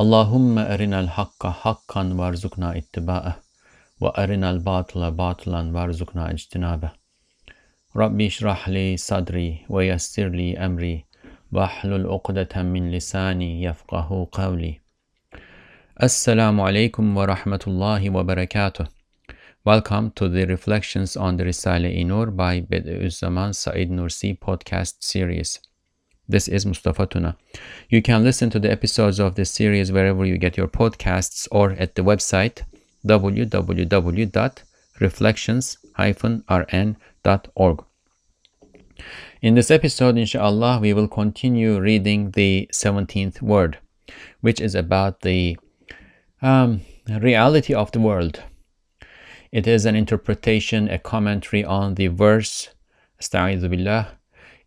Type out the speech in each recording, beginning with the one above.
اللهم أرنا الحق حقا وارزقنا اتباعه وأرنا الباطل باطلا وارزقنا اجتنابه. ربي اشرح لي صدري ويسر لي أمري واحلل عقدة من لساني يفقه قولي. السلام عليكم ورحمة الله وبركاته. Welcome to the Reflections on the Risale-i by Bediüzzaman Said Nursi podcast series. This is Mustafa Tuna. You can listen to the episodes of this series wherever you get your podcasts or at the website www.reflections-rn.org. In this episode, inshallah, we will continue reading the 17th word, which is about the um, reality of the world. It is an interpretation, a commentary on the verse, Astaghidu billah,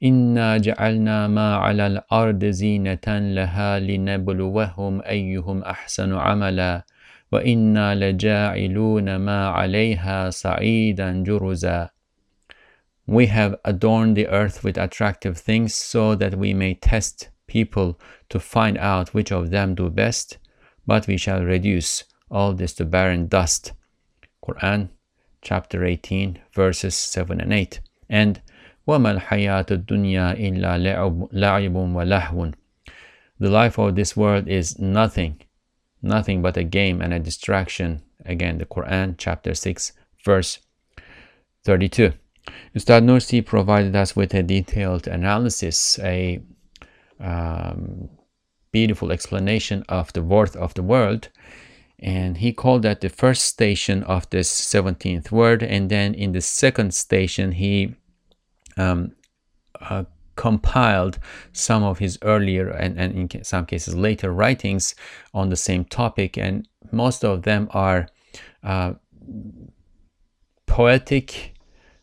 إنا جعلنا ما على الأرض زينة لها لنبلوهم أيهم أحسن عملا وإنا لجاعلون ما عليها صعيدا جرزا We have adorned the earth with attractive things so that we may test people to find out which of them do best, but we shall reduce all this to barren dust. Quran chapter 18 verses 7 and 8. And وَمَا الْحَيَاةُ الدُّنْيَا إِلَّا لَعِبٌ وَلَهْوٌ The life of this world is nothing, nothing but a game and a distraction. Again, the Quran, chapter 6, verse 32. Ustad Nursi provided us with a detailed analysis, a um, beautiful explanation of the worth of the world. And he called that the first station of this 17th word. And then in the second station, he um, uh, compiled some of his earlier and, and in some cases later writings on the same topic, and most of them are uh, poetic,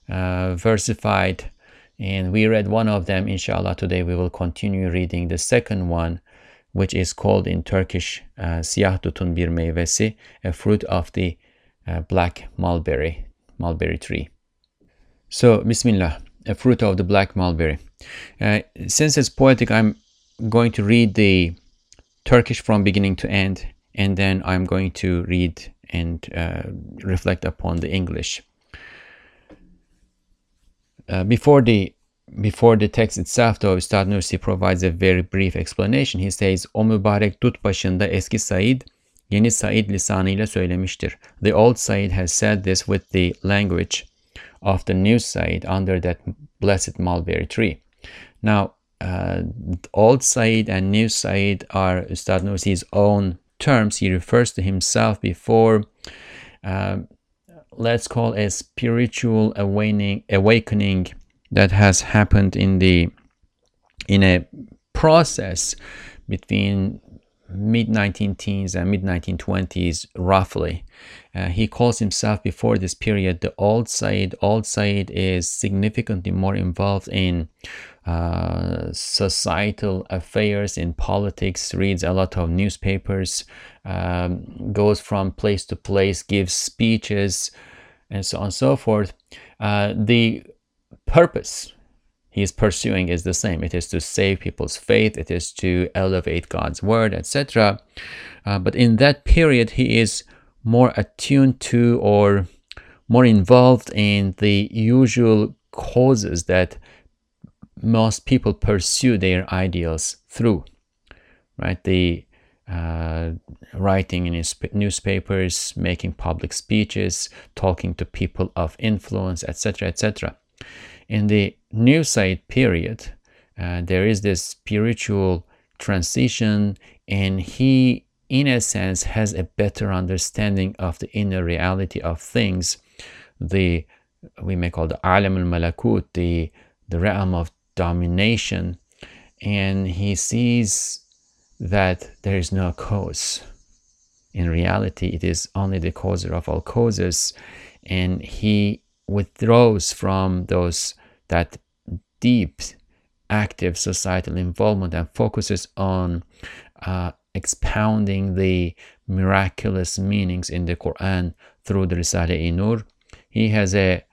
uh, versified, and we read one of them. Inshallah, today we will continue reading the second one, which is called in Turkish uh, Siyah Tutun Bir Meyvesi, a fruit of the uh, black mulberry, mulberry tree. So, Bismillah a fruit of the black mulberry. Uh, since it's poetic, I'm going to read the Turkish from beginning to end, and then I'm going to read and uh, reflect upon the English. Uh, before the before the text itself though Üstad Nursi provides a very brief explanation. He says o mübarek dut başında eski Said yeni Said lisanıyla söylemiştir. The old Said has said this with the language of the new Said under that blessed mulberry tree. Now, uh, old Said and new Said are Ustad Nursi's own terms. He refers to himself before, uh, let's call a spiritual awakening, awakening that has happened in the in a process between mid 19 teens and mid 1920s, roughly. Uh, he calls himself before this period the Old Said. Old Said is significantly more involved in uh, societal affairs, in politics, reads a lot of newspapers, um, goes from place to place, gives speeches, and so on and so forth. Uh, the purpose he is pursuing is the same. It is to save people's faith, it is to elevate God's word, etc. Uh, but in that period, he is more attuned to or more involved in the usual causes that most people pursue their ideals through, right? The uh, writing in newspapers, making public speeches, talking to people of influence, etc., etc. In the New Said period, uh, there is this spiritual transition, and he, in a sense, has a better understanding of the inner reality of things. The we may call the alam al malakut, the the realm of domination, and he sees that there is no cause. in reality it is only the causer of all causes and he withdraws from those that deep active societal involvement and focuses on uh, expounding the miraculous meanings in the Quran through the Risale-i Nur. He has a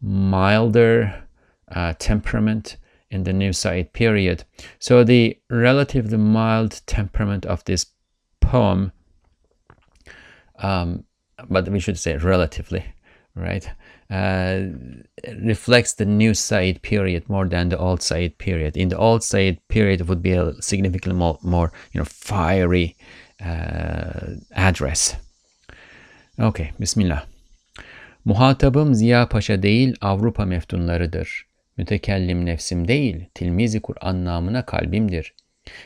milder uh, temperament in the New Said period. So the relatively mild temperament of this poem, um, but we should say relatively, right, uh, reflects the New Said period more than the Old Said period. In the Old Said period, it would be a significantly more, more you know, fiery uh, address. Okay, Bismillah. Muhatabım Ziya Paşa değil Avrupa meftunlarıdır. Mütekellim nefsim değil, tilmizi Kur'an namına kalbimdir.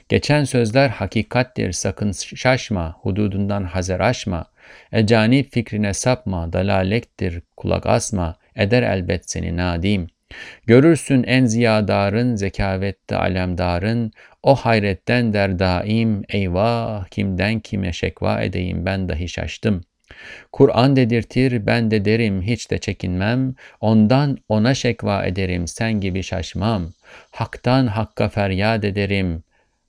Geçen sözler hakikattir, sakın şaşma, hududundan hazer aşma. Ecani fikrine sapma, dalalektir, kulak asma, eder elbet seni nadim. Görürsün en ziyadarın, zekavette alemdarın, o hayretten der daim, eyvah kimden kime şekva edeyim ben dahi şaştım.'' Kur'an dedirtir ben de derim hiç de çekinmem, ondan ona şekva ederim sen gibi şaşmam, haktan hakka feryat ederim,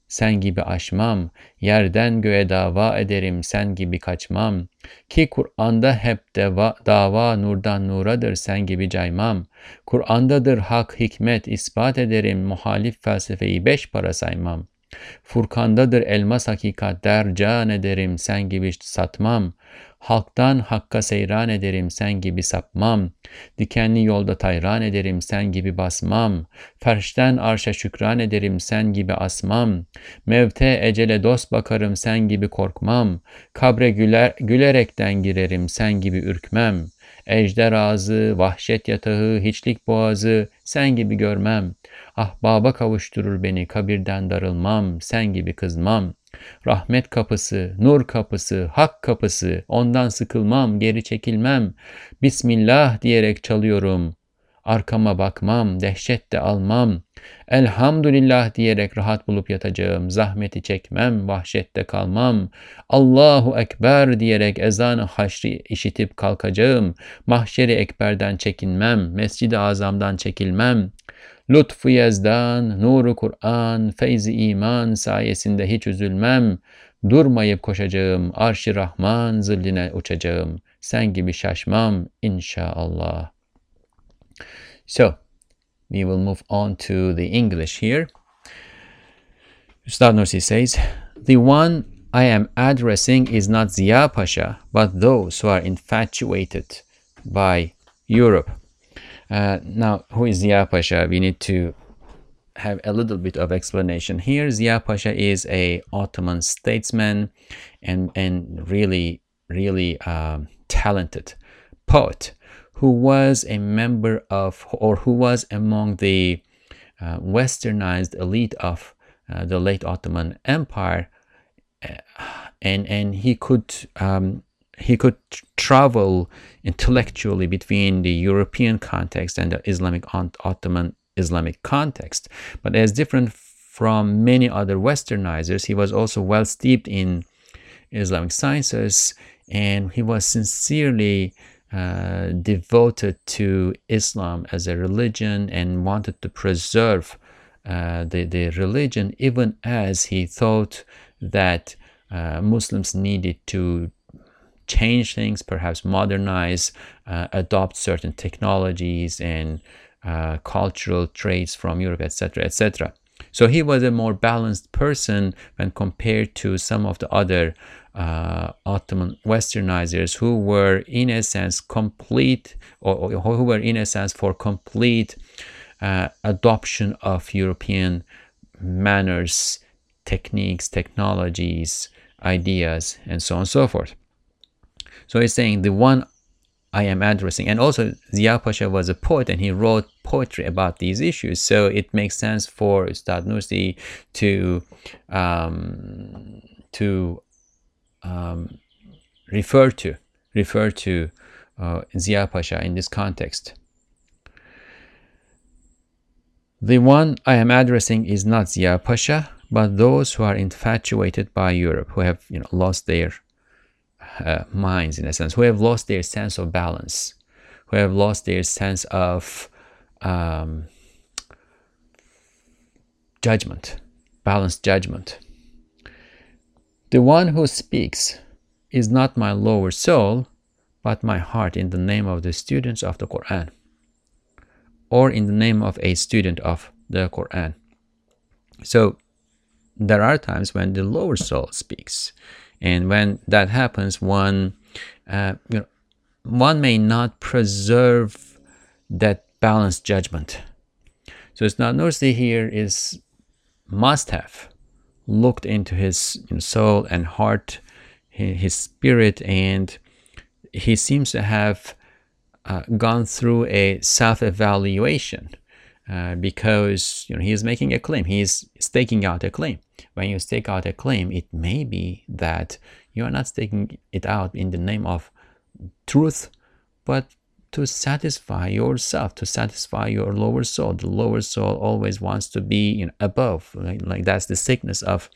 sen gibi aşmam, yerden göğe dava ederim, sen gibi kaçmam. Ki Kur'an'da hep deva, dava nurdan nuradır, sen gibi caymam. Kur'an'dadır hak, hikmet, ispat ederim, muhalif felsefeyi beş para saymam. Furkan'dadır elmas hakikat der can ederim, sen gibi satmam. Halktan hakka seyran ederim sen gibi sapmam. Dikenli yolda tayran ederim sen gibi basmam. Ferşten arşa şükran ederim sen gibi asmam. Mevte ecele dost bakarım sen gibi korkmam. Kabre güler, gülerekten girerim sen gibi ürkmem. Ejder ağzı, vahşet yatağı, hiçlik boğazı sen gibi görmem. Ahbaba kavuşturur beni kabirden darılmam, sen gibi kızmam.'' Rahmet kapısı, nur kapısı, hak kapısı, ondan sıkılmam, geri çekilmem. Bismillah diyerek çalıyorum. Arkama bakmam, dehşet de almam. Elhamdülillah diyerek rahat bulup yatacağım. Zahmeti çekmem, vahşette kalmam. Allahu Ekber diyerek ezanı haşri işitip kalkacağım. Mahşeri ekberden çekinmem, mescid-i azamdan çekilmem. Lütfu Yezdan, nuru Kur'an, feyzi iman sayesinde hiç üzülmem. Durmayıp koşacağım, arş-ı Rahman zilline uçacağım. Sen gibi şaşmam inşallah. So, we will move on to the English here. Ustad says, The one I am addressing is not Ziya Pasha, but those who are infatuated by Europe. Uh, now, who is Ziya Pasha? We need to have a little bit of explanation here. Ziya Pasha is a Ottoman statesman and, and really, really um, talented poet who was a member of or who was among the uh, westernized elite of uh, the late Ottoman Empire uh, and and he could um, he could travel intellectually between the European context and the Islamic Ottoman Islamic context. But as different from many other westernizers, he was also well steeped in Islamic sciences and he was sincerely uh, devoted to Islam as a religion and wanted to preserve uh, the, the religion even as he thought that uh, Muslims needed to change things, perhaps modernize, uh, adopt certain technologies and uh, cultural traits from Europe, etc., etc. So he was a more balanced person when compared to some of the other uh, Ottoman westernizers who were, in a sense, complete, or, or who were, in a sense, for complete uh, adoption of European manners, techniques, technologies, ideas, and so on and so forth. So he's saying the one I am addressing, and also Ziya Pasha was a poet and he wrote poetry about these issues. So it makes sense for Ustad Nursi to um, to um, refer to refer to uh, Pasha in this context. The one I am addressing is not Ziya Pasha, but those who are infatuated by Europe, who have you know lost their uh, minds in a sense, who have lost their sense of balance, who have lost their sense of um, judgment, balanced judgment. The one who speaks is not my lower soul, but my heart in the name of the students of the Quran, or in the name of a student of the Quran. So there are times when the lower soul speaks, and when that happens, one uh, you know one may not preserve that balanced judgment. So it's not Nursi here is must have looked into his you know, soul and heart, his spirit, and he seems to have uh, gone through a self-evaluation uh, because you know he is making a claim. He is staking out a claim. When you stake out a claim, it may be that you are not staking it out in the name of truth, but to satisfy yourself, to satisfy your lower soul. The lower soul always wants to be you know, above. Like, like that's the sickness of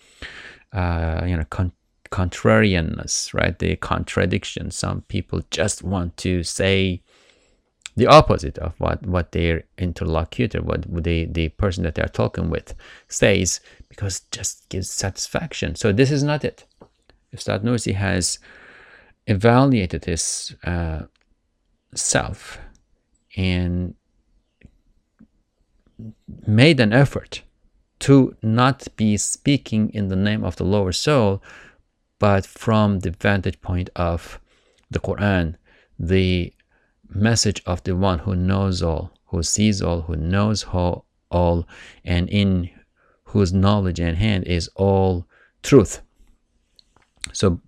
uh, you know con- contrarianness, right? The contradiction. Some people just want to say the opposite of what, what their interlocutor, what the, the person that they're talking with says, because just gives satisfaction. So this is not it. Ustad Nursi has evaluated his uh, self and made an effort to not be speaking in the name of the lower soul, but from the vantage point of the Quran, the message of the one who knows all, who sees all, who knows all, all and in whose knowledge and hand is all truth. So,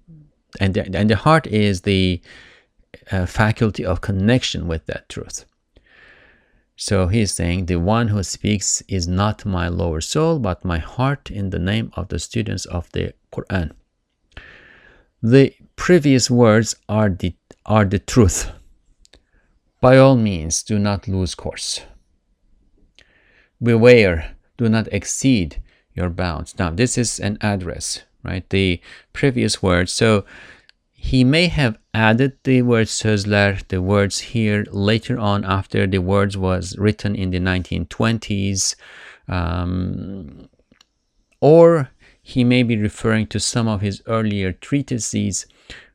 and the, and the heart is the uh, faculty of connection with that truth. So he's saying, The one who speaks is not my lower soul, but my heart in the name of the students of the Quran. The previous words are the, are the truth. By all means, do not lose course. Beware, do not exceed your bounds. Now, this is an address, right? The previous words. So he may have added the word sözler, the words here later on after the words was written in the 1920s. Um, or he may be referring to some of his earlier treatises,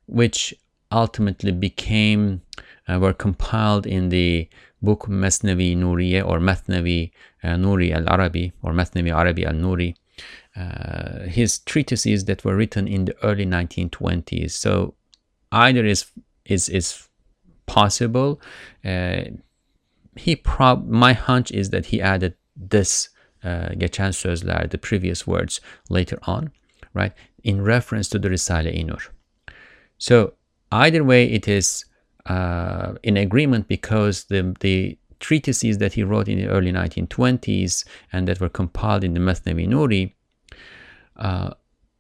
which ultimately became, uh, were compiled in the book Masnavi Nuriye or Mathnavi uh, Nuri al-Arabi or Mathnavi Arabi al-Nuri. Uh, his treatises that were written in the early 1920s. So either is is is possible. Uh, he prob my hunch is that he added this uh, sözler, the previous words later on, right, in reference to the Risale-i Nur. So either way, it is uh, in agreement because the the treatises that he wrote in the early 1920s and that were compiled in the Mathnavi Nuri, uh,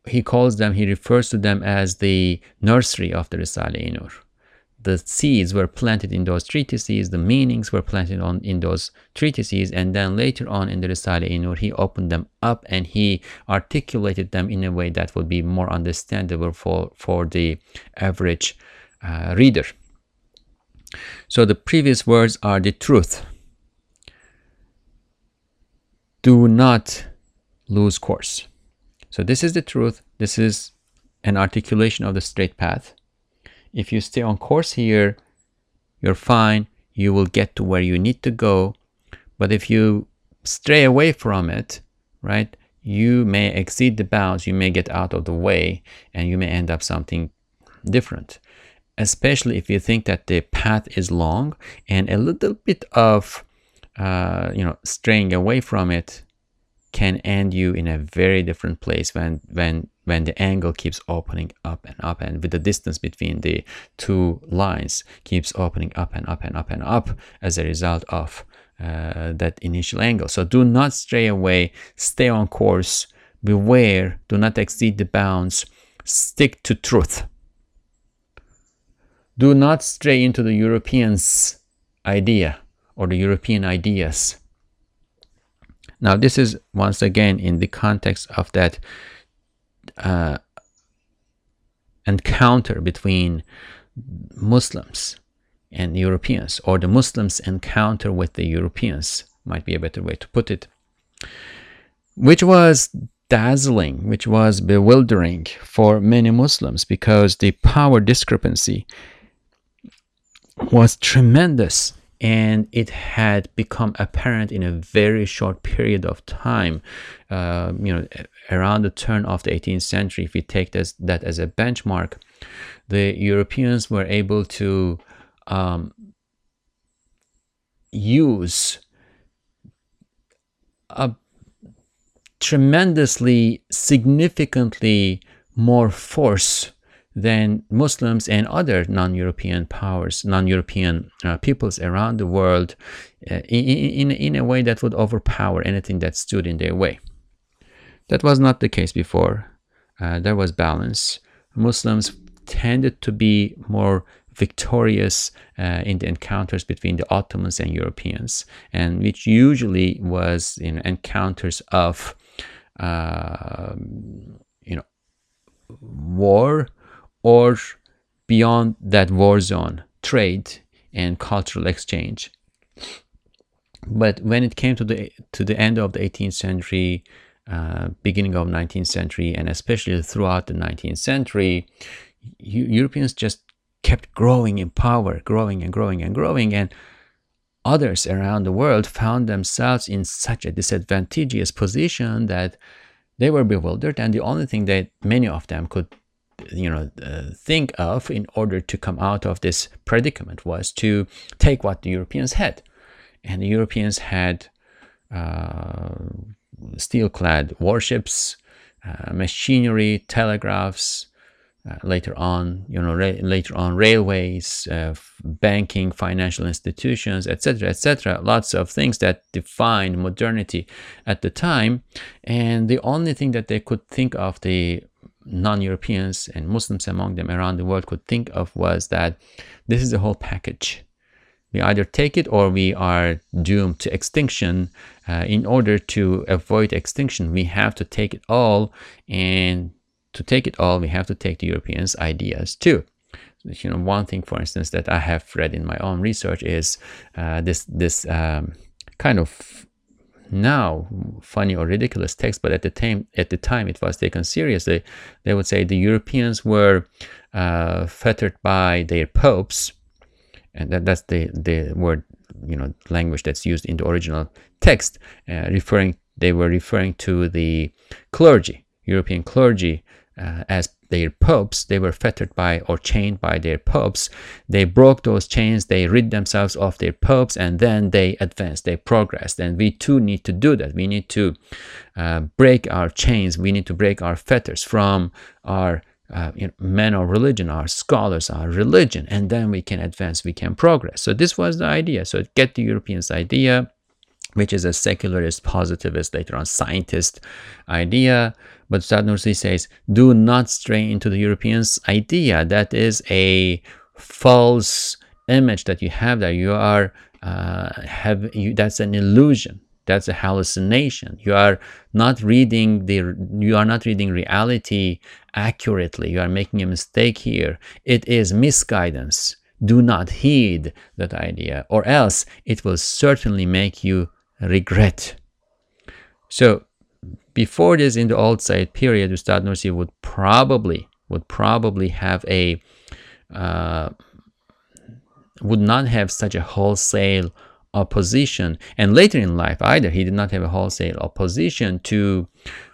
he calls them, he refers to them as the nursery of the Risale-i Nur. The seeds were planted in those treatises, the meanings were planted on in those treatises, and then later on in the Risale-i Nur, he opened them up and he articulated them in a way that would be more understandable for, for the average uh, reader. So the previous words are the truth. Do not lose course. So this is the truth. This is an articulation of the straight path. If you stay on course here, you're fine. You will get to where you need to go. But if you stray away from it, right, you may exceed the bounds, you may get out of the way, and you may end up something different. Especially if you think that the path is long and a little bit of, uh, you know, straying away from it can end you in a very different place when when when the angle keeps opening up and up and with the distance between the two lines keeps opening up and up and up and up as a result of uh, that initial angle. So do not stray away. Stay on course. Beware. Do not exceed the bounds. Stick to truth do not stray into the europeans idea or the european ideas. Now, this is once again in the context of that uh, encounter between Muslims and Europeans, or the Muslims encounter with the Europeans, might be a better way to put it, which was dazzling, which was bewildering for many Muslims because the power discrepancy was tremendous and it had become apparent in a very short period of time. Uh, you know, around the turn of the 18th century, if we take this, that as a benchmark, the Europeans were able to um, use a tremendously, significantly more force than Muslims and other non-European powers, non-European uh, peoples around the world uh, in, in, in a way that would overpower anything that stood in their way. That was not the case before. Uh, there was balance. Muslims tended to be more victorious uh, in the encounters between the Ottomans and Europeans, and which usually was in encounters of, uh, you know, war or beyond that war zone, trade and cultural exchange. But when it came to the to the end of the 18th century, uh, beginning of 19th century, and especially throughout the 19th century, Europeans just kept growing in power, growing and growing and growing, and others around the world found themselves in such a disadvantageous position that they were bewildered, and the only thing that many of them could you know uh, think of in order to come out of this predicament was to take what the Europeans had, and the Europeans had uh, steel-clad warships, uh, machinery, telegraphs, uh, later on, you know, later on railways, uh, banking, financial institutions, etc., etc. Lots of things that defined modernity at the time, and the only thing that they could think of, the non-Europeans and Muslims among them around the world could think of was that this is a whole package. We either take it or we are doomed to extinction. Uh, in order to avoid extinction, we have to take it all and to take it all, we have to take the Europeans' ideas too. You know, one thing, for instance, that I have read in my own research is uh, this this um, kind of now funny or ridiculous text, but at the time at the time it was taken seriously. They would say the Europeans were uh, fettered by their popes, and that, that's the the word you know language that's used in the original text, uh, referring they were referring to the clergy, European clergy uh, as their popes, they were fettered by or chained by their popes. They broke those chains, they rid themselves of their popes, and then they advanced, they progressed. And we too need to do that. We need to uh, break our chains, we need to break our fetters from our uh, you know, men of religion, our scholars, our religion, and then we can advance, we can progress. So this was the idea. So get the Europeans' idea, which is a secularist, positivist, later on scientist idea. But Nursi says, do not stray into the Europeans' idea. That is a false image that you have there. You are uh, have you. That's an illusion. That's a hallucination. You are not reading the. You are not reading reality accurately. You are making a mistake here. It is misguidance. Do not heed that idea, or else it will certainly make you regret. So before this, in the old Said period, Ustad Nursi would probably would probably have a uh, would not have such a wholesale opposition. And later in life, either he did not have a wholesale opposition to.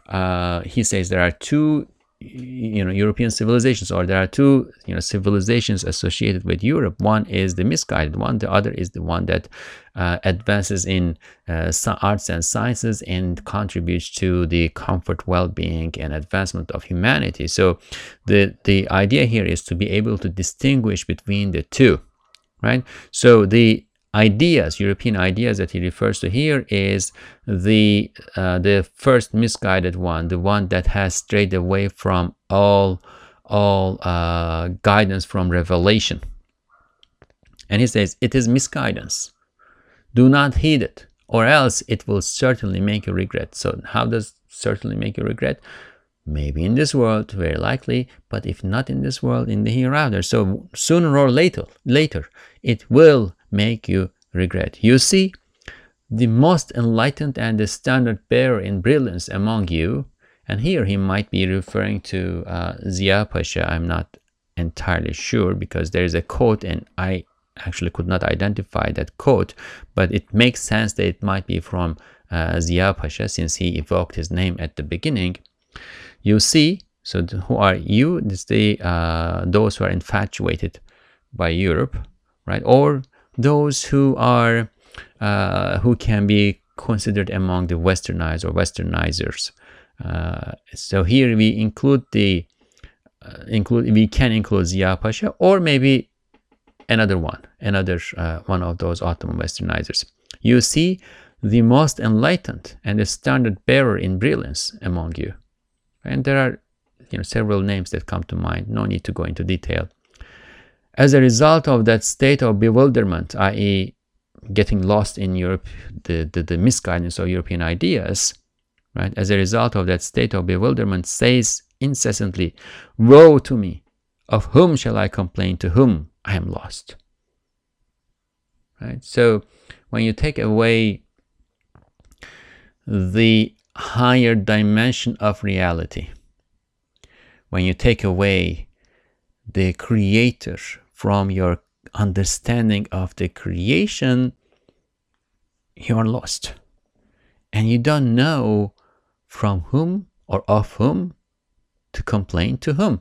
Uh, he says there are two you know European civilizations, or there are two you know civilizations associated with Europe. One is the misguided one. The other is the one that uh, advances in uh, arts and sciences and contributes to the comfort, well-being, and advancement of humanity. So the the idea here is to be able to distinguish between the two, right? So the ideas, European ideas that he refers to here is the uh, the first misguided one, the one that has strayed away from all all uh, guidance from revelation. And he says it is misguidance. Do not heed it, or else it will certainly make you regret. So how does certainly make you regret? maybe in this world, very likely, but if not in this world, in the hereafter. So sooner or later, later, it will make you regret. You see, the most enlightened and the standard bearer in brilliance among you, and here he might be referring to uh, Zia Pasha. I'm not entirely sure because there is a quote and I actually could not identify that quote, but it makes sense that it might be from uh, Zia Pasha since he evoked his name at the beginning. You see, so who are you? It's the uh, those who are infatuated by Europe, right? Or those who are uh, who can be considered among the westernized or westernizers. Uh, so here we include the uh, include we can include Zia Pasha or maybe another one, another uh, one of those Ottoman westernizers. You see the most enlightened and the standard bearer in brilliance among you. And there are you know, several names that come to mind, no need to go into detail. As a result of that state of bewilderment, i.e., getting lost in Europe, the, the, the misguidance of European ideas, right? As a result of that state of bewilderment, says incessantly, Woe to me! Of whom shall I complain? To whom I am lost. Right? So when you take away the higher dimension of reality, when you take away the creator from your understanding of the creation, you are lost. And you don't know from whom or of whom to complain to whom.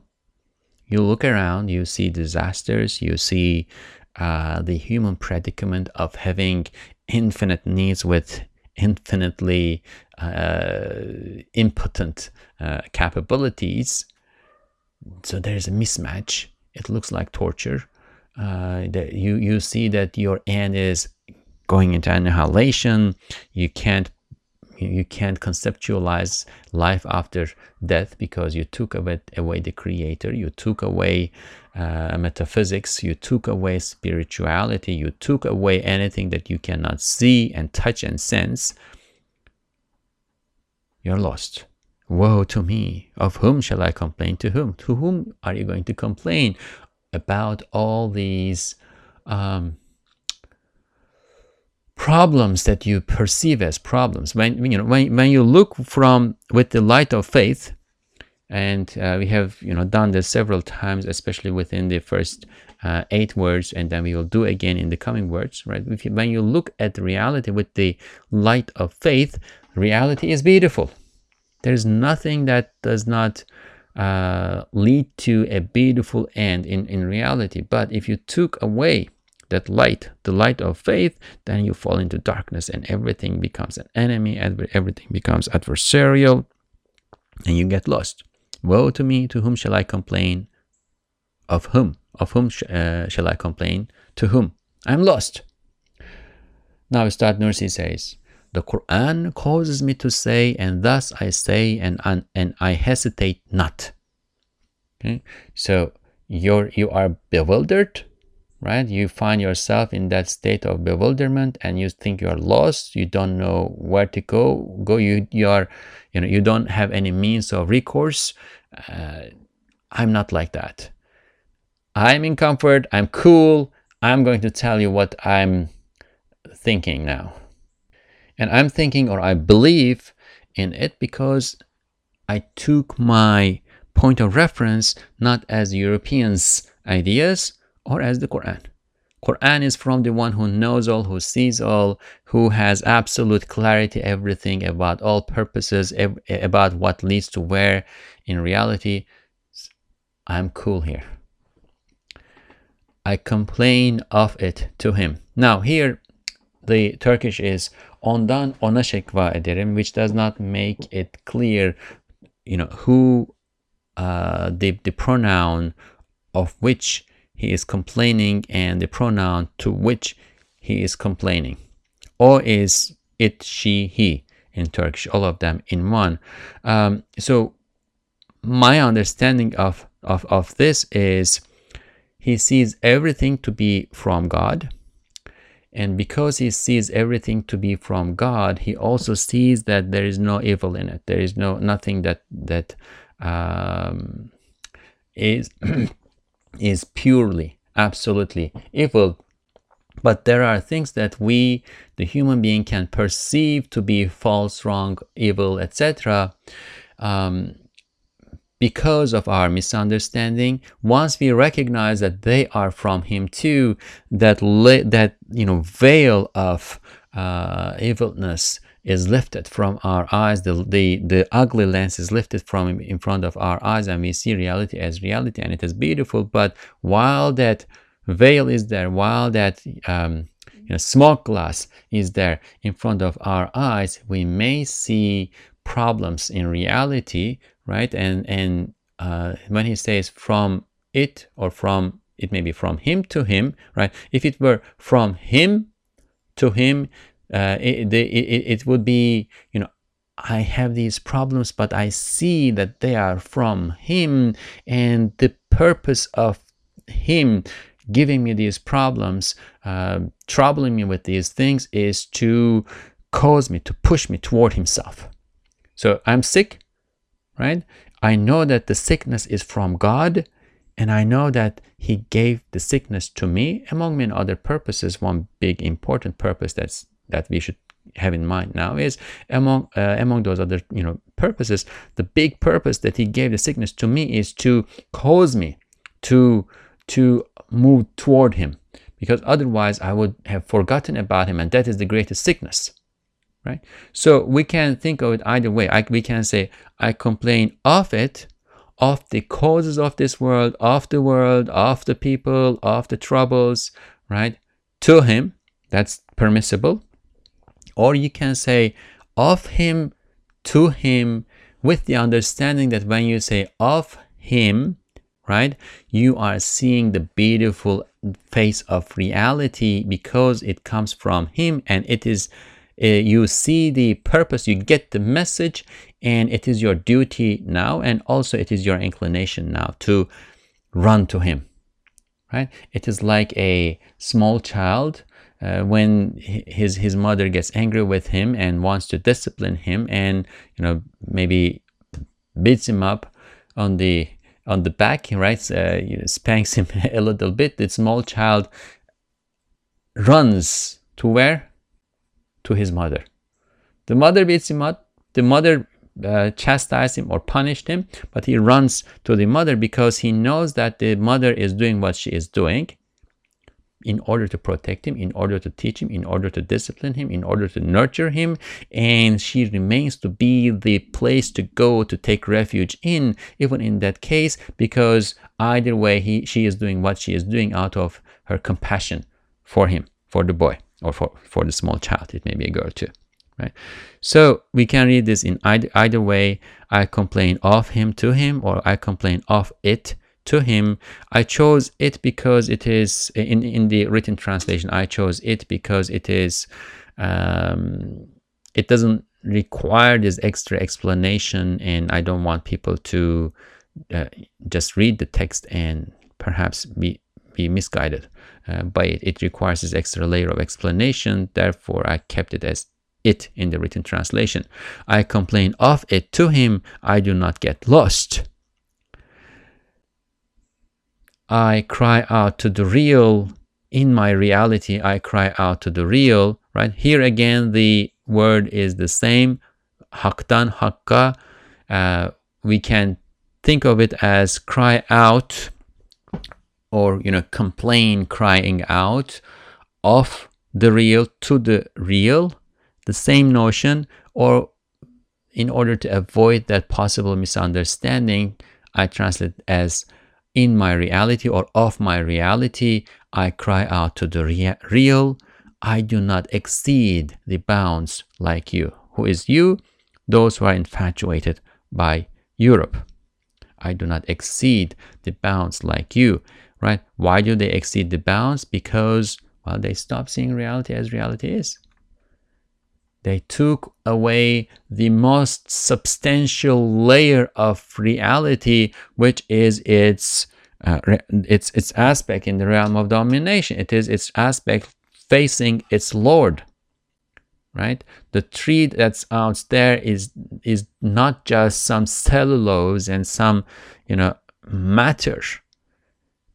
You look around, you see disasters, you see uh, the human predicament of having infinite needs with infinitely uh, impotent uh, capabilities. So there's a mismatch. It looks like torture. Uh, that you you see that your end is going into annihilation. You can't you can't conceptualize life after death because you took away, the creator. You took away uh, metaphysics. You took away spirituality. You took away anything that you cannot see and touch and sense. You're lost. Woe to me. Of whom shall i complain? To whom? To whom are you going to complain about all these um, problems that you perceive as problems. When you know when, when you look from with the light of faith and uh, we have you know done this several times especially within the first uh, eight words and then we will do again in the coming words right? You, when you look at reality with the light of faith reality is beautiful. There's nothing that does not uh, lead to a beautiful end in, in reality. But if you took away that light, the light of faith, then you fall into darkness and everything becomes an enemy, everything becomes adversarial, and you get lost. Woe to me, to whom shall I complain? Of whom? Of whom sh uh, shall I complain? To whom? I'm lost. Now Ustad Nursi says, the Quran causes me to say, and thus I say, and, and, and I hesitate not. Okay? So you're, you are bewildered, right? You find yourself in that state of bewilderment and you think you're lost. You don't know where to go. Go. You, you are, you know, you don't have any means of recourse. Uh, I'm not like that. I'm in comfort. I'm cool. I'm going to tell you what I'm thinking now. And I'm thinking or I believe in it because I took my point of reference not as Europeans' ideas or as the Quran. Quran is from the one who knows all, who sees all, who has absolute clarity everything about all purposes, about what leads to where in reality. I'm cool here. I complain of it to him. Now here the Turkish is ondan ona şekva ederim which does not make it clear you know who uh, the, the pronoun of which he is complaining and the pronoun to which he is complaining. Or is it she he in turkish? All of them in one. Um, so my understanding of, of of this is he sees everything to be from god and because he sees everything to be from God, he also sees that there is no evil in it. There is no nothing that that um, is is purely absolutely evil but there are things that we the human being can perceive to be false wrong evil etc um, because of our misunderstanding once we recognize that they are from him too that that you know veil of uh, evilness is lifted from our eyes. The, the the ugly lens is lifted from in front of our eyes and we see reality as reality and it is beautiful. But while that veil is there while that um, you know, smoke glass is there in front of our eyes we may see problems in reality right and and uh, when he says from it or from it may be from him to him right if it were from him to him uh, it, it, it would be, you know, I have these problems, but I see that they are from Him, and the purpose of Him giving me these problems, uh, troubling me with these things, is to cause me, to push me toward Himself. So I'm sick, right? I know that the sickness is from God, and I know that He gave the sickness to me, among many other purposes. One big important purpose that's that we should have in mind now is among uh, among those other you know purposes the big purpose that he gave the sickness to me is to cause me to to move toward him because otherwise i would have forgotten about him and that is the greatest sickness right? So we can think of it either way. I, we can say i complain of it of the causes of this world of the world of the people of the troubles right to him. That's permissible. Or you can say of him to him with the understanding that when you say of him, right, you are seeing the beautiful face of reality because it comes from him and it is you see the purpose you get the message and it is your duty now and also it is your inclination now to run to him right? It is like a small child uh, when his his mother gets angry with him and wants to discipline him and you know maybe beats him up on the on the back right? Uh, spanks him a little bit. The small child runs to where to his mother. The mother beats him up. The mother uh, chastised him or punished him but he runs to the mother because he knows that the mother is doing what she is doing in order to protect him, in order to teach him, in order to discipline him, in order to nurture him. And she remains to be the place to go to take refuge in, even in that case, because either way, he, she is doing what she is doing out of her compassion for him, for the boy, or for, for the small child. It may be a girl too. Right? So we can read this in either, either way. I complain of him to him, or I complain of it to him. I chose it because it is in in the written translation. I chose it because it is um, it doesn't require this extra explanation, and I don't want people to uh, just read the text and perhaps be be misguided uh, by it. It requires this extra layer of explanation. Therefore, I kept it as it in the written translation. I complain of it to him. I do not get lost. I cry out to the real. In my reality, I cry out to the real, right? Here again, the word is the same, haktan, hakka. Uh, we can think of it as cry out or, you know, complain, crying out of the real to the real, the same notion, or in order to avoid that possible misunderstanding, I translate as in my reality or of my reality, I cry out to the rea real. I do not exceed the bounds like you. Who is you? Those who are infatuated by Europe. I do not exceed the bounds like you, right? Why do they exceed the bounds? Because, well, they stop seeing reality as reality is. They took away the most substantial layer of reality, which is its uh, its its aspect in the realm of domination. It is its aspect facing its Lord. right? The tree that's out there is is not just some cellulose and some, you know, matter.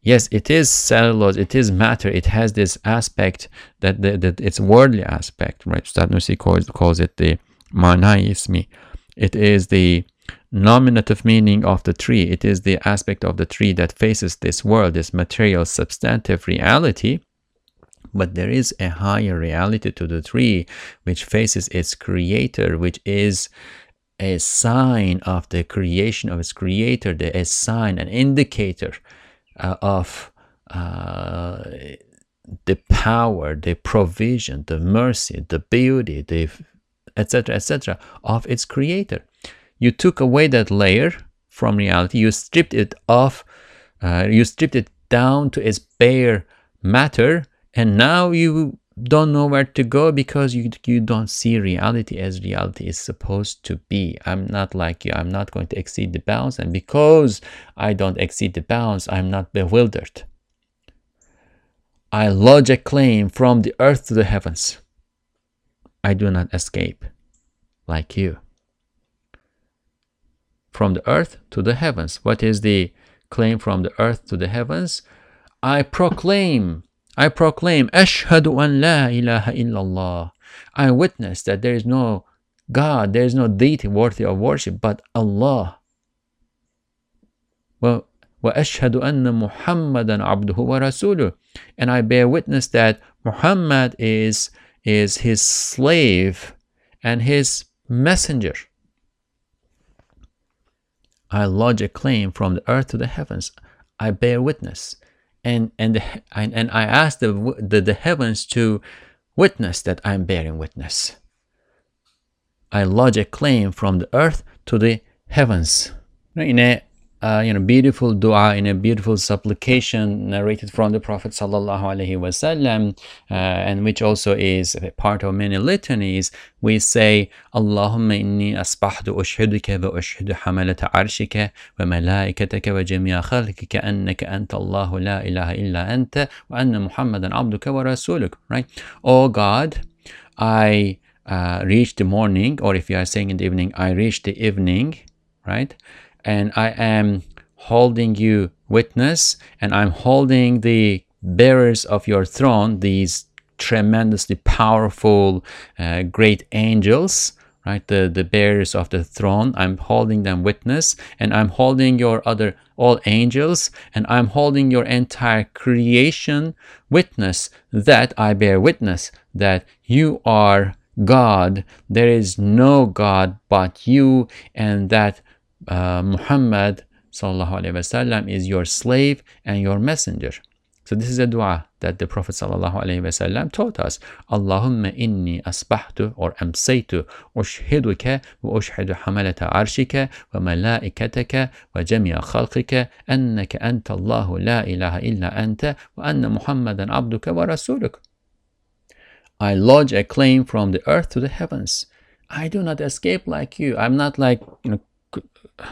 Yes, it is cellulose, it is matter, it has this aspect that, the, that it's worldly aspect, right? Ustad Nursi calls, calls it the mana-i ismi. It is the nominative meaning of the tree. It is the aspect of the tree that faces this world, this material substantive reality. But there is a higher reality to the tree which faces its creator, which is a sign of the creation of its creator, the, a sign, an indicator uh, of uh, the power, the provision, the mercy, the beauty, the etc., etc., of its creator. You took away that layer from reality, you stripped it off, uh, you stripped it down to its bare matter, and now you don't know where to go because you, you don't see reality as reality is supposed to be. I'm not like you. I'm not going to exceed the bounds. And because I don't exceed the bounds, I'm not bewildered. I lodge a claim from the earth to the heavens. I do not escape like you. From the earth to the heavens. What is the claim from the earth to the heavens? I proclaim, I proclaim, Ashhadu an la ilaha illallah. I witness that there is no God, there is no deity worthy of worship but Allah. Well, وأشهد أن محمدا عبده ورسوله and I bear witness that Muhammad is is his slave and his messenger. I lodge a claim from the earth to the heavens. I bear witness. and, and, and, and I ask the, the, the heavens to witness that I'm bearing witness. I lodge a claim from the earth to the heavens. Uh, you know, beautiful dua in a beautiful supplication narrated from the Prophet sallallahu alaihi wasallam, uh, and which also is part of many litanies. We say, Allahumma inni asbahtu ushhiduka wa ushhidu hamalata arshika wa malaikataka wa jami'a khalqika annaka anta Allahu la ilaha illa anta wa anna Muhammadan abduka wa rasuluk. Right? Oh God, I uh, reach the morning, or if you are saying in the evening, I reach the evening, right? And I am holding you witness and I'm holding the bearers of your throne, these tremendously powerful, uh, great angels, right? The, the bearers of the throne. I'm holding them witness and I'm holding your other, all angels, and I'm holding your entire creation witness that I bear witness that you are God. There is no God but you, and that uh, Muhammad wasallam is your slave and your messenger. So this is a dua that the Prophet wasallam taught us. Allahumma inni asbahtu or amsaytu ushhiduka wa ushhidu hamalata arshika wa malaikataka wa jami'a khalqika annaka anta Allahu la ilaha illa anta wa anna Muhammadan abduka wa rasuluk. I lodge a claim from the earth to the heavens. I do not escape like you. I'm not like, you know,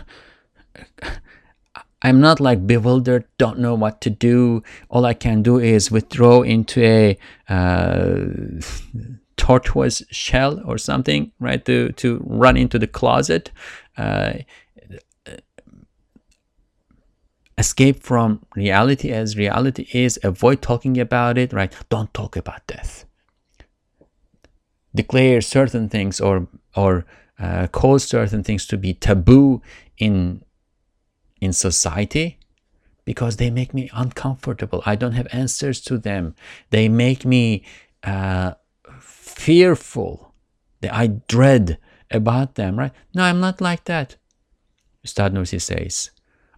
I'm not like bewildered, don't know what to do. All I can do is withdraw into a uh, tortoise shell or something, right? To to run into the closet, uh, escape from reality as reality is. Avoid talking about it, right? Don't talk about death. Declare certain things or or uh, certain things to be taboo in in society because they make me uncomfortable. I don't have answers to them. They make me uh, fearful. I dread about them, right? No, I'm not like that. Ustad Nursi says,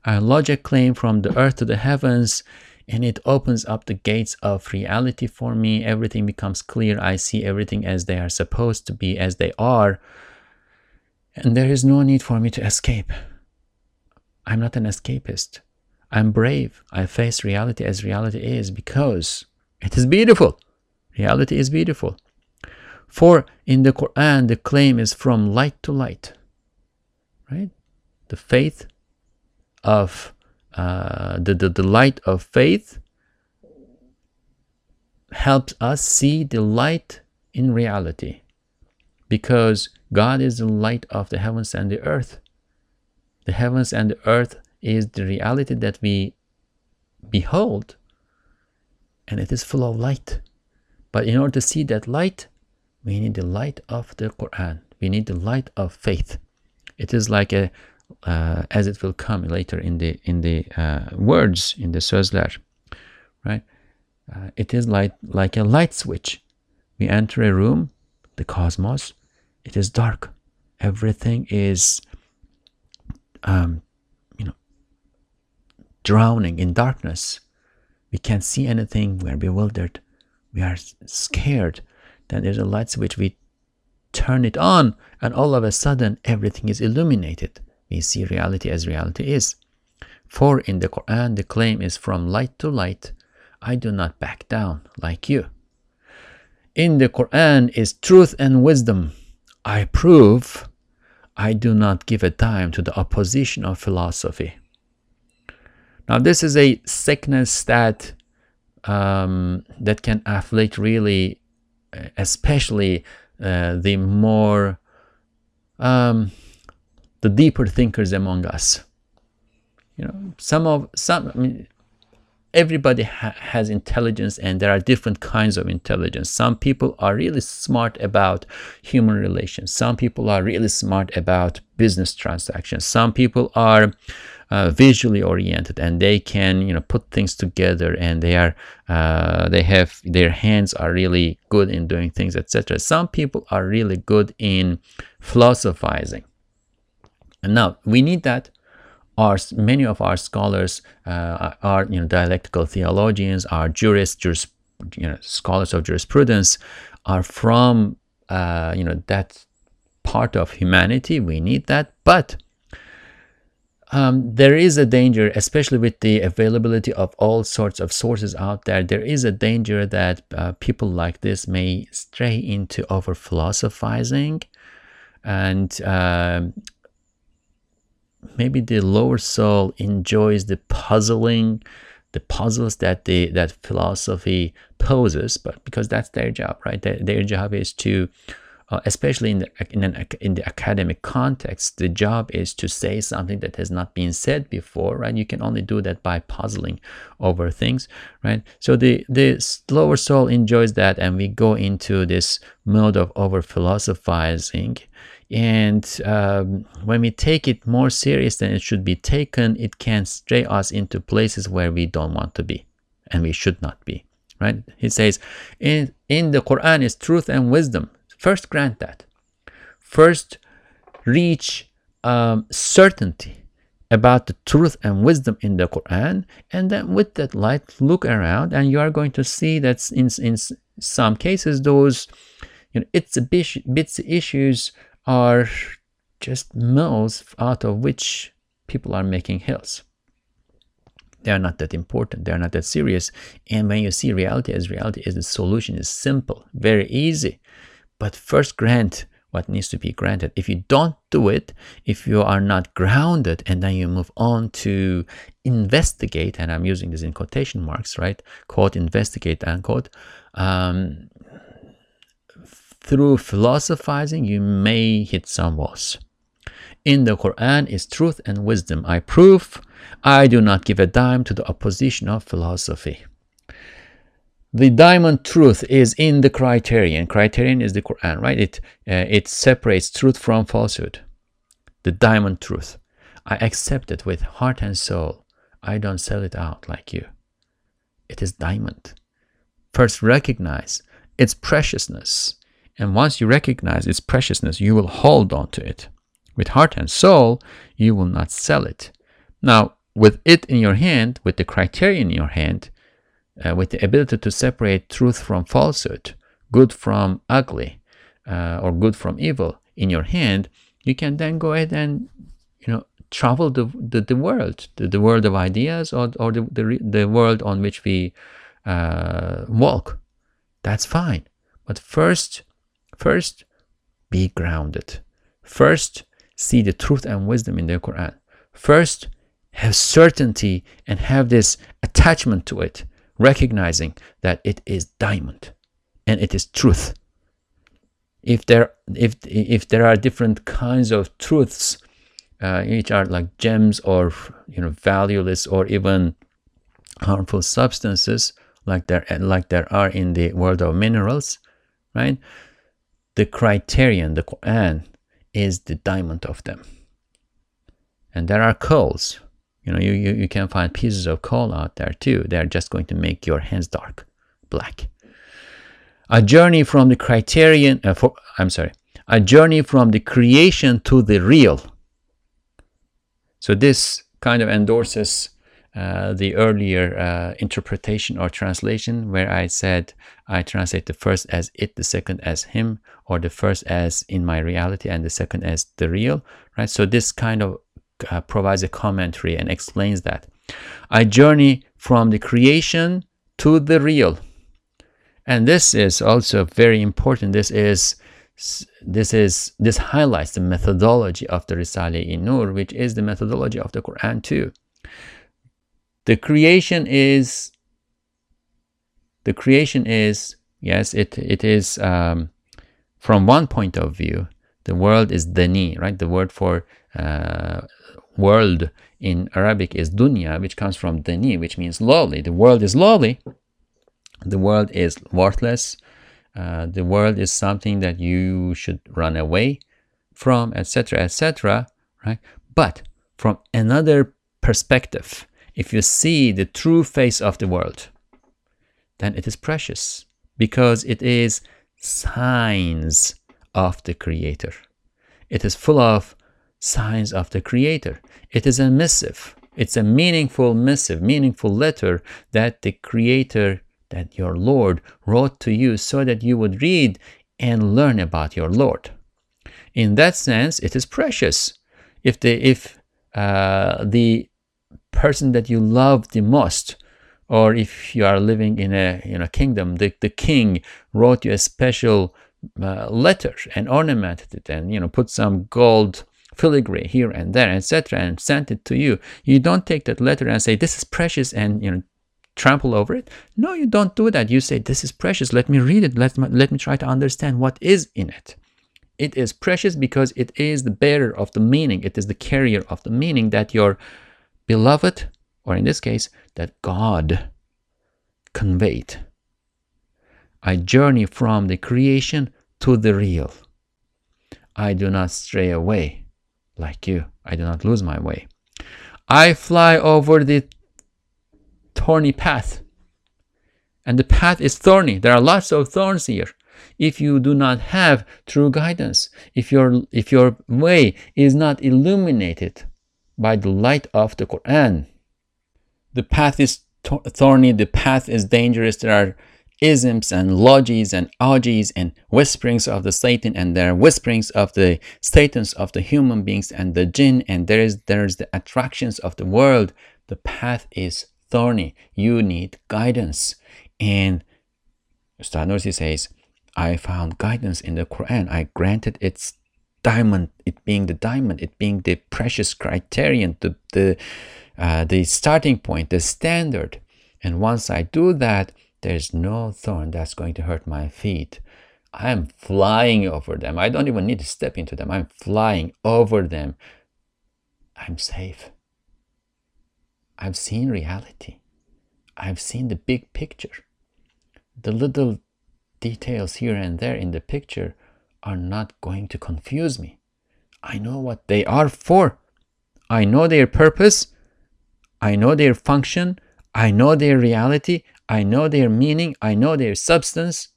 I lodge a claim from the earth to the heavens and it opens up the gates of reality for me. Everything becomes clear. I see everything as they are supposed to be, as they are and there is no need for me to escape. I'm not an escapist. I'm brave. I face reality as reality is because it is beautiful. Reality is beautiful. For in the Quran, the claim is from light to light. Right? The faith of uh, the, the, the light of faith helps us see the light in reality. Because God is the light of the heavens and the earth. The heavens and the earth is the reality that we behold, and it is full of light. But in order to see that light, we need the light of the Quran. We need the light of faith. It is like a, uh, as it will come later in the in the uh, words in the sözler, right? Uh, it is like like a light switch. We enter a room, the cosmos. It is dark. Everything is, um, you know, drowning in darkness. We can't see anything. We are bewildered. We are scared. Then there's a light switch. We turn it on, and all of a sudden, everything is illuminated. We see reality as reality is. For in the Quran, the claim is from light to light. I do not back down like you. In the Quran is truth and wisdom. I prove I do not give a dime to the opposition of philosophy. Now, this is a sickness that um, that can afflict really, especially uh, the more um, the deeper thinkers among us. You know, some of some. I mean, everybody ha has intelligence and there are different kinds of intelligence. Some people are really smart about human relations. Some people are really smart about business transactions. Some people are uh, visually oriented and they can you know put things together and they are uh, they have their hands are really good in doing things etc some people are really good in philosophizing. And now we need that our many of our scholars uh, are you know dialectical theologians, are jurists, juris, you know scholars of jurisprudence, are from uh, you know that part of humanity. We need that, but um, there is a danger, especially with the availability of all sorts of sources out there. There is a danger that uh, people like this may stray into over philosophizing and um, maybe the lower soul enjoys the puzzling the puzzles that the that philosophy poses but because that's their job right? Their, their job is to uh, especially in the in, an, in the academic context the job is to say something that has not been said before right? You can only do that by puzzling over things right? So the the lower soul enjoys that and we go into this mode of over philosophizing and um, when we take it more serious than it should be taken, it can stray us into places where we don't want to be and we should not be. Right? He says, in, in the Quran is truth and wisdom. First, grant that. First, reach um, certainty about the truth and wisdom in the Quran, and then with that light, look around, and you are going to see that in, in some cases, those you know, it's a bit, bits issues are just mills out of which people are making hills. They are not that important. They are not that serious. And when you see reality as reality is, the solution is simple, very easy. But first grant what needs to be granted. If you don't do it, if you are not grounded, and then you move on to investigate, and I'm using this in quotation marks, right? Quote, investigate, unquote. Um, through philosophizing, you may hit some walls. In the Quran is truth and wisdom. I prove I do not give a dime to the opposition of philosophy. The diamond truth is in the criterion. Criterion is the Quran, right? It, uh, it separates truth from falsehood. The diamond truth. I accept it with heart and soul. I don't sell it out like you. It is diamond. First, recognize its preciousness and once you recognize its preciousness, you will hold on to it. With heart and soul, you will not sell it. Now, with it in your hand, with the criterion in your hand, uh, with the ability to separate truth from falsehood, good from ugly, uh, or good from evil in your hand, you can then go ahead and you know travel the the, the world, the, the world of ideas, or or the the, the world on which we uh, walk. That's fine, but first First, be grounded. First, see the truth and wisdom in the Quran. First, have certainty and have this attachment to it, recognizing that it is diamond and it is truth. if there if if there are different kinds of truths uh, which are like gems or you know valueless or even harmful substances like there like there are in the world of minerals right the criterion the quran is the diamond of them. And there are coals. You know you, you, you can find pieces of coal out there too. They're just going to make your hands dark black. A journey from the criterion uh, for i'm sorry a journey from the creation to the real. So this kind of endorses uh, the earlier uh, interpretation or translation where I said I translate the first as it, the second as him, or the first as in my reality and the second as the real, right? So this kind of uh, provides a commentary and explains that. I journey from the creation to the real. And this is also very important. This is this is this highlights the methodology of the Risale-i Nur, which is the methodology of the Quran too. The creation is the creation is yes, it it is um, from one point of view. The world is dani, right? The word for uh, world in Arabic is dunya, which comes from dani, which means lowly. The world is lowly. The world is worthless uh, the world is something that you should run away from, etc., etc., right? But from another perspective, if you see the true face of the world, then it is precious because it is signs of the Creator. It is full of signs of the Creator. It is a missive. It's a meaningful missive, meaningful letter that the Creator that your Lord wrote to you so that you would read and learn about your Lord. In that sense, it is precious. If the if uh, the person that you love the most, or if you are living in a in a kingdom, the, the king wrote you a special uh, letter and ornamented it, and you know put some gold filigree here and there, etc., and sent it to you. You don't take that letter and say this is precious and you know trample over it. No, you don't do that. You say, This is precious. Let me read it. Let me, let me try to understand what is in it. It is precious because it is the bearer of the meaning, it is the carrier of the meaning that your beloved, or in this case, that God conveyed. I journey from the creation to the real. I do not stray away like you. I do not lose my way. I fly over the thorny path. And the path is thorny. There are lots of thorns here. If you do not have true guidance, if your, if your way is not illuminated by the light of the Quran, the path is thorny, the path is dangerous. There are isms and logis and ogis and whisperings of the Satan and there are whisperings of the Satans of the human beings and the jinn and there is there's the attractions of the world. The path is thorny. You need guidance. And Ustad Nursi says, I found guidance in the Quran. I granted its diamond, it being the diamond, it being the precious criterion, the, the, uh, the starting point, the standard. And once I do that, there's no thorn that's going to hurt my feet. I'm flying over them. I don't even need to step into them. I'm flying over them. I'm safe. I've seen reality. I've seen the big picture. The little details here and there in the picture are not going to confuse me. I know what they are for. I know their purpose. I know their function. I know their reality. I know their meaning. I know their substance.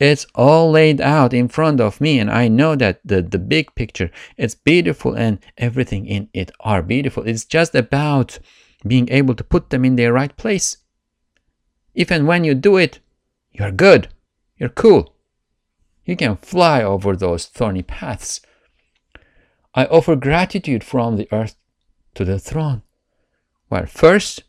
It's all laid out in front of me, and I know that the, the big picture it's beautiful and everything in it are beautiful. It's just about being able to put them in their right place. If and when you do it, you're good, you're cool. You can fly over those thorny paths. I offer gratitude from the earth to the throne. Well, first,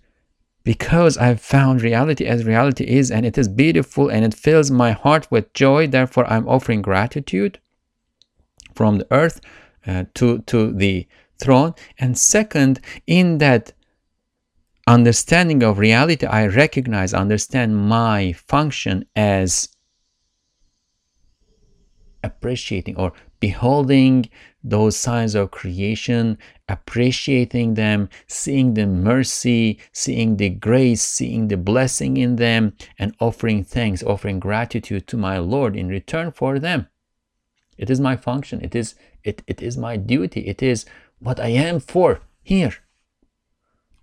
because I've found reality as reality is, and it is beautiful and it fills my heart with joy. Therefore, I'm offering gratitude from the earth uh, to, to the throne. And second, in that understanding of reality, I recognize, understand my function as appreciating or beholding those signs of creation, appreciating them, seeing the mercy, seeing the grace, seeing the blessing in them, and offering thanks, offering gratitude to my Lord in return for them. It is my function. It is it, it is my duty. It is what I am for here.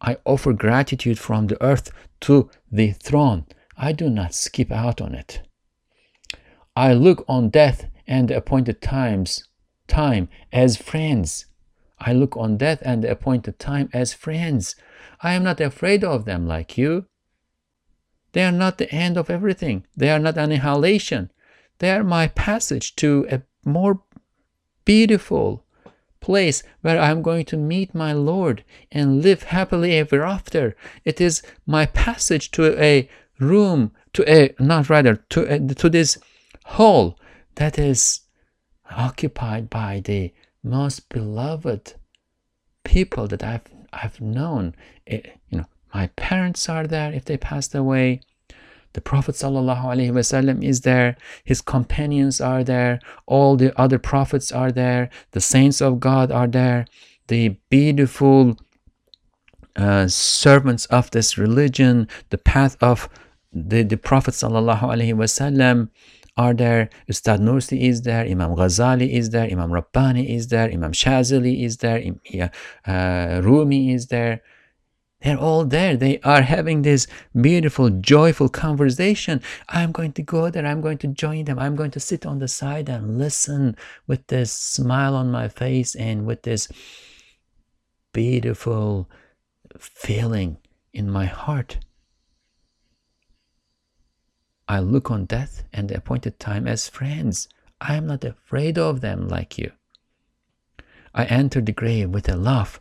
I offer gratitude from the earth to the throne. I do not skip out on it. I look on death and the appointed times time as friends. I look on death and the appointed time as friends. I am not afraid of them like you. They are not the end of everything. They are not annihilation. They are my passage to a more beautiful place where I am going to meet my Lord and live happily ever after. It is my passage to a room, to a, not rather, to, a, to this hall that is occupied by the most beloved people that I've I've known. It, you know, my parents are there if they passed away. The Prophet ﷺ is there, his companions are there, all the other prophets are there, the saints of God are there, the beautiful uh, servants of this religion, the path of the, the Prophet ﷺ are there, Ustad Nursi is there, Imam Ghazali is there, Imam Rabbani is there, Imam Shazili is there, uh, Rumi is there. They're all there. They are having this beautiful, joyful conversation. I'm going to go there. I'm going to join them. I'm going to sit on the side and listen with this smile on my face and with this beautiful feeling in my heart. I look on death and the appointed time as friends. I am not afraid of them like you. I enter the grave with a laugh.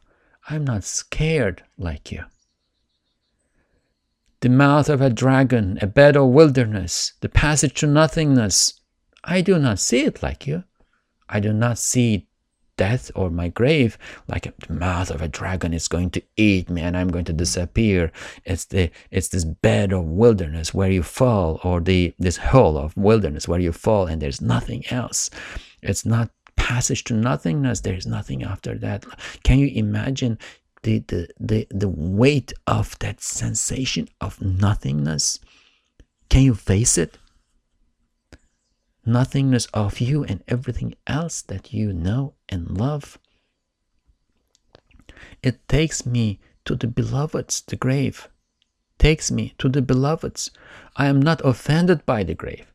I am not scared like you. The mouth of a dragon, a bed of wilderness, the passage to nothingness. I do not see it like you. I do not see death or my grave like the mouth of a dragon is going to eat me and i'm going to disappear. It's the it's this bed of wilderness where you fall or the this hole of wilderness where you fall and there's nothing else. It's not passage to nothingness. There's nothing after that. Can you imagine the the the, the weight of that sensation of nothingness? Can you face it nothingness of you and everything else that you know and love. It takes me to the beloveds, the grave. Takes me to the beloveds. I am not offended by the grave.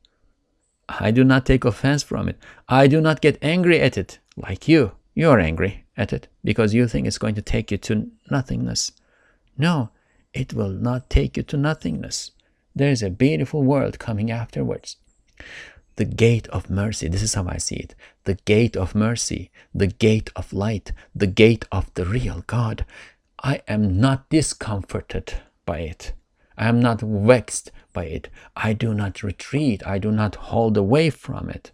I do not take offense from it. I do not get angry at it like you. You are angry at it because you think it's going to take you to nothingness. No, it will not take you to nothingness. There is a beautiful world coming afterwards the gate of mercy. This is how I see it. The gate of mercy, the gate of light, the gate of the real God. I am not discomforted by it. I am not vexed by it. I do not retreat. I do not hold away from it.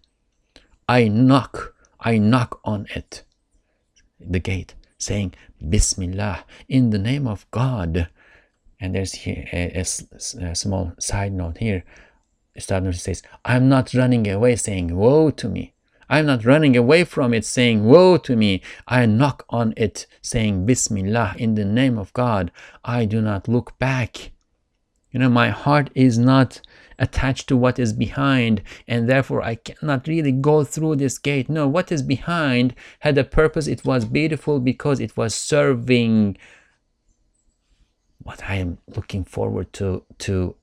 I knock. I knock on it, the gate, saying, Bismillah, in the name of God. And there's here a, a, a small side note here. Ustad Nursi says, I'm not running away saying, Woe to me. I'm not running away from it saying, Woe to me. I knock on it saying, Bismillah, in the name of God. I do not look back. You know, my heart is not attached to what is behind, and therefore I cannot really go through this gate. No, what is behind had a purpose. It was beautiful because it was serving what I am looking forward to to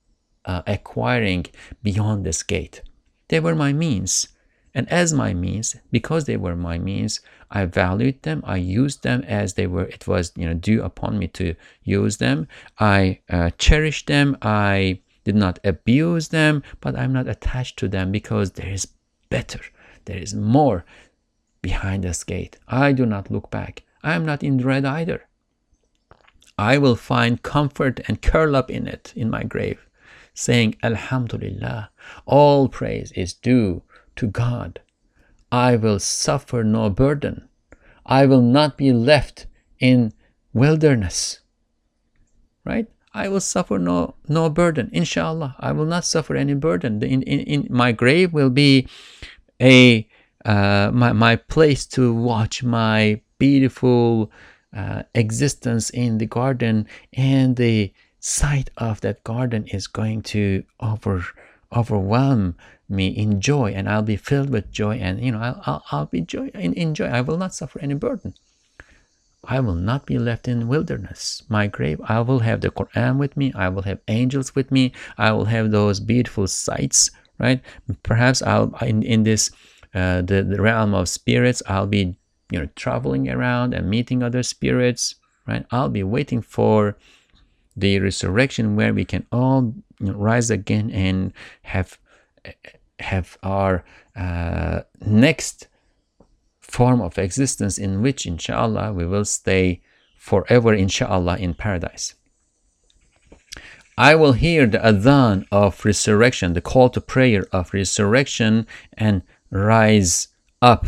uh, acquiring beyond this gate. They were my means. And as my means, because they were my means, I valued them. I used them as they were. It was you know due upon me to use them. I uh, cherished them. I did not abuse them, but I'm not attached to them because there is better. There is more behind this gate. I do not look back. I am not in dread either. I will find comfort and curl up in it in my grave saying, Alhamdulillah, all praise is due to God. I will suffer no burden. I will not be left in wilderness. Right? I will suffer no, no burden. Inshallah, I will not suffer any burden. In, in, in my grave will be a uh, my, my place to watch my beautiful uh, existence in the garden and the sight of that garden is going to over overwhelm me in joy and I'll be filled with joy and you know I'll, I'll, I'll be joy in, in joy. I will not suffer any burden. I will not be left in wilderness. My grave I will have the Quran with me. I will have angels with me. I will have those beautiful sights right? Perhaps I'll in, in this uh, the, the realm of spirits I'll be you know traveling around and meeting other spirits right? I'll be waiting for the resurrection where we can all rise again and have have our uh, next form of existence in which inshallah we will stay forever inshallah in paradise I will hear the adhan of resurrection, the call to prayer of resurrection, and rise up,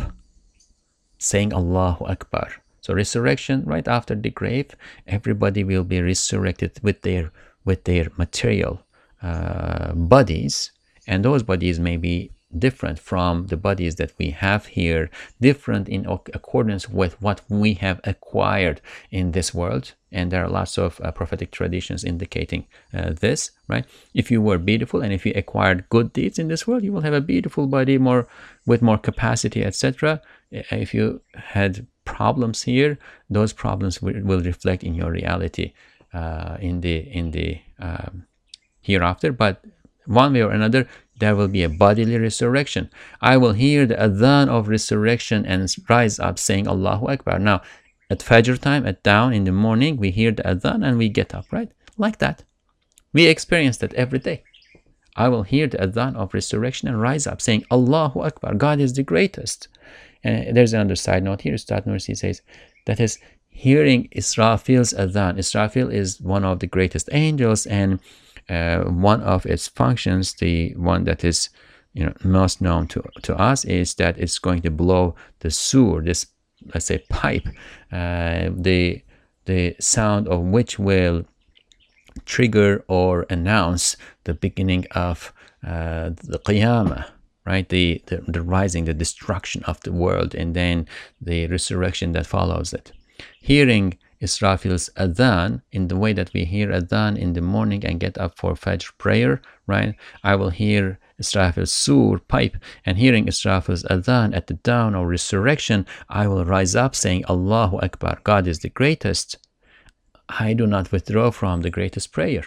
saying Allahu Akbar. So resurrection, right after the grave, everybody will be resurrected with their with their material uh, bodies, and those bodies may be different from the bodies that we have here, different in accordance with what we have acquired in this world. And there are lots of uh, prophetic traditions indicating uh, this, right? If you were beautiful and if you acquired good deeds in this world, you will have a beautiful body more with more capacity, etc. If you had problems here, those problems will, will reflect in your reality uh, in the in the um, hereafter. But one way or another, there will be a bodily resurrection. I will hear the adhan of resurrection and rise up saying Allahu Akbar. Now, at Fajr time, at dawn in the morning, we hear the adhan and we get up, right? Like that. We experience that every day. I will hear the adhan of resurrection and rise up saying Allahu Akbar. God is the greatest. And there's another side note here. Ustad Nursi says that is hearing Israfil's adhan. Israfil is one of the greatest angels and uh, one of its functions, the one that is you know most known to, to us is that it's going to blow the sur, this let's say pipe, uh, the the sound of which will trigger or announce the beginning of uh, the qiyamah right the, the the rising the destruction of the world and then the resurrection that follows it hearing Israfil's adhan in the way that we hear adhan in the morning and get up for Fajr prayer, right? I will hear Israfil's sur pipe and hearing Israfil's adhan at the dawn or resurrection, I will rise up saying Allahu Akbar, God is the greatest. I do not withdraw from the greatest prayer.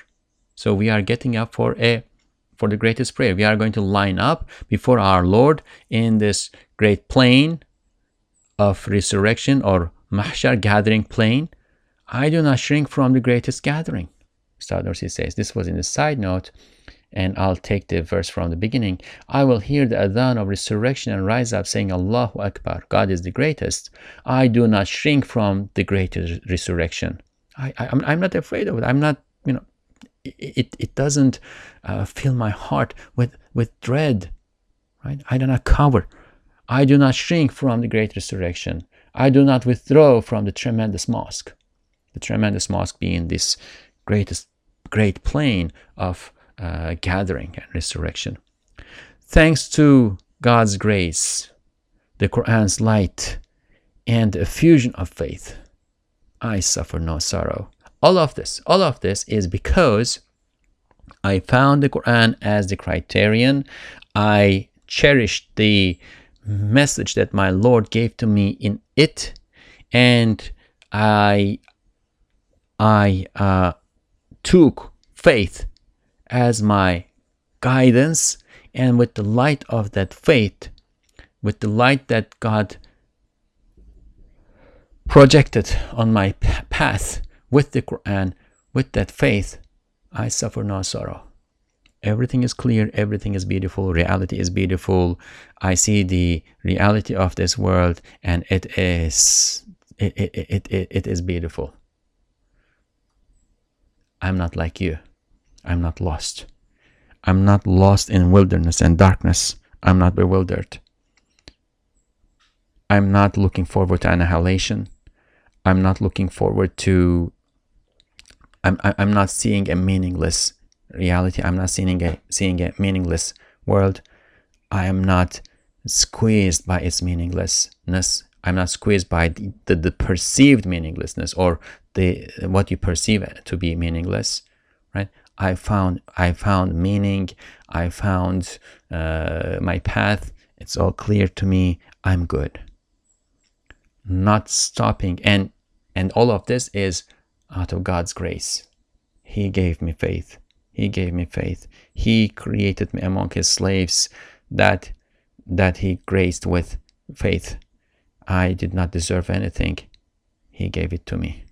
So we are getting up for a for the greatest prayer. We are going to line up before our Lord in this great plain of resurrection or mahshar gathering plain I do not shrink from the greatest gathering. Ustad Nursi says, this was in the side note, and I'll take the verse from the beginning. I will hear the adhan of resurrection and rise up saying, Allahu Akbar, God is the greatest. I do not shrink from the greatest resurrection. I, I, am I'm not afraid of it. I'm not, it, it doesn't uh, fill my heart with, with dread, right? I do not cover. I do not shrink from the great resurrection. I do not withdraw from the tremendous mosque the tremendous mosque being this greatest great plain of uh, gathering and resurrection. Thanks to God's grace, the Quran's light, and the effusion of faith, I suffer no sorrow. All of this, all of this is because I found the Quran as the criterion. I cherished the message that my Lord gave to me in it, and I I uh, took faith as my guidance, and with the light of that faith, with the light that God projected on my path with the Quran, with that faith, I suffer no sorrow. Everything is clear, everything is beautiful, reality is beautiful. I see the reality of this world, and it is it, it, it, it, it is beautiful. I'm not like you. I'm not lost. I'm not lost in wilderness and darkness. I'm not bewildered. I'm not looking forward to annihilation. I'm not looking forward to. I'm, I'm not seeing a meaningless reality. I'm not seeing a, seeing a meaningless world. I am not squeezed by its meaninglessness. I'm not squeezed by the, the, the perceived meaninglessness or the what you perceive to be meaningless, right? I found I found meaning. I found uh, my path. It's all clear to me. I'm good. Not stopping and and all of this is out of God's grace. He gave me faith. He gave me faith. He created me among his slaves that that he graced with faith. I did not deserve anything. He gave it to me.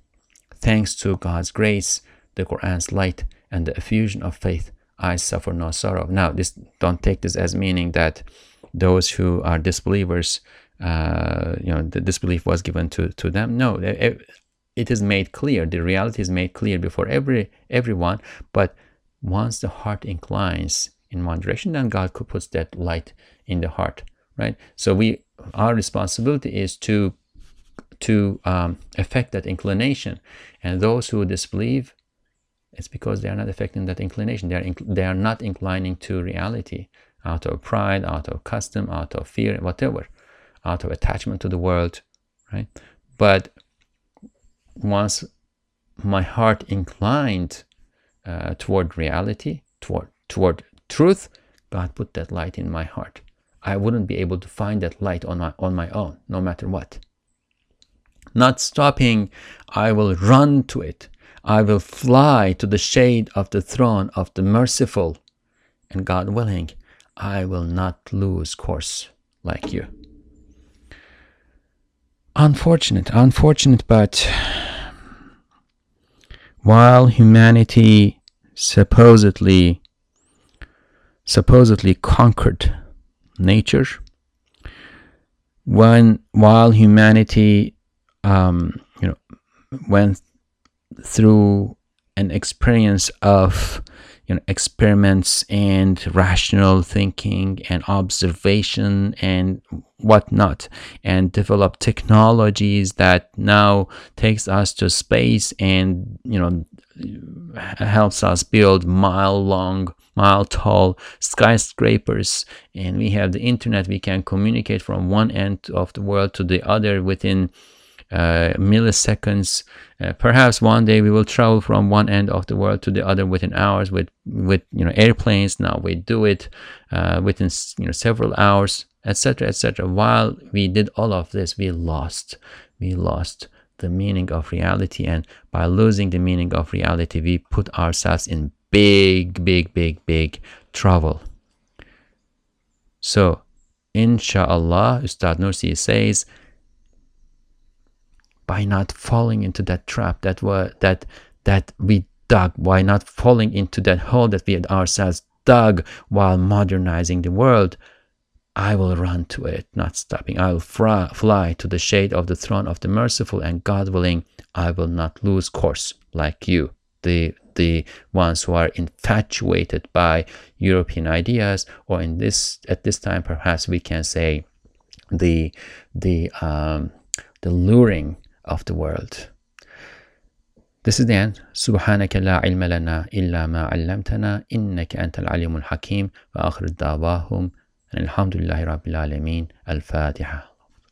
Thanks to God's grace, the Quran's light, and the effusion of faith, I suffer no sorrow. Now, this don't take this as meaning that those who are disbelievers, uh, you know, the disbelief was given to, to them. No, it, is made clear. The reality is made clear before every everyone. But once the heart inclines in one direction, then God puts that light in the heart, right? So we, our responsibility is to to um, affect that inclination, and those who disbelieve, it's because they are not affecting that inclination. They are they are not inclining to reality out of pride, out of custom, out of fear, whatever, out of attachment to the world, right? But once my heart inclined uh, toward reality, toward toward truth, God put that light in my heart. I wouldn't be able to find that light on my on my own, no matter what. Not stopping, I will run to it. I will fly to the shade of the throne of the merciful, and God willing, I will not lose course like you. Unfortunate, unfortunate, but while humanity supposedly supposedly conquered nature when while humanity um, you know went through an experience of you know experiments and rational thinking and observation and whatnot and develop technologies that now takes us to space and you know helps us build mile long mile tall skyscrapers. And we have the internet we can communicate from one end of the world to the other within milliseconds. Uh, perhaps one day we will travel from one end of the world to the other within hours with with you know airplanes. Now we do it uh, within you know several hours, etc., etc. While we did all of this, we lost. We lost the meaning of reality, and by losing the meaning of reality, we put ourselves in big, big, big, big trouble. So, inshallah, Ustad Nursi says by not falling into that trap that were that that we dug by not falling into that hole that we had ourselves dug while modernizing the world I will run to it, not stopping. I will fly, fly to the shade of the throne of the merciful, and God willing, I will not lose course like you, the the ones who are infatuated by European ideas, or in this at this time, perhaps we can say the the um, the luring of the world. This is the end. سبحانك لا علم لنا إلا ما علمتنا إنك أنت العليم الحكيم وآخر دعواهم الحمد لله رب العالمين الفاتحة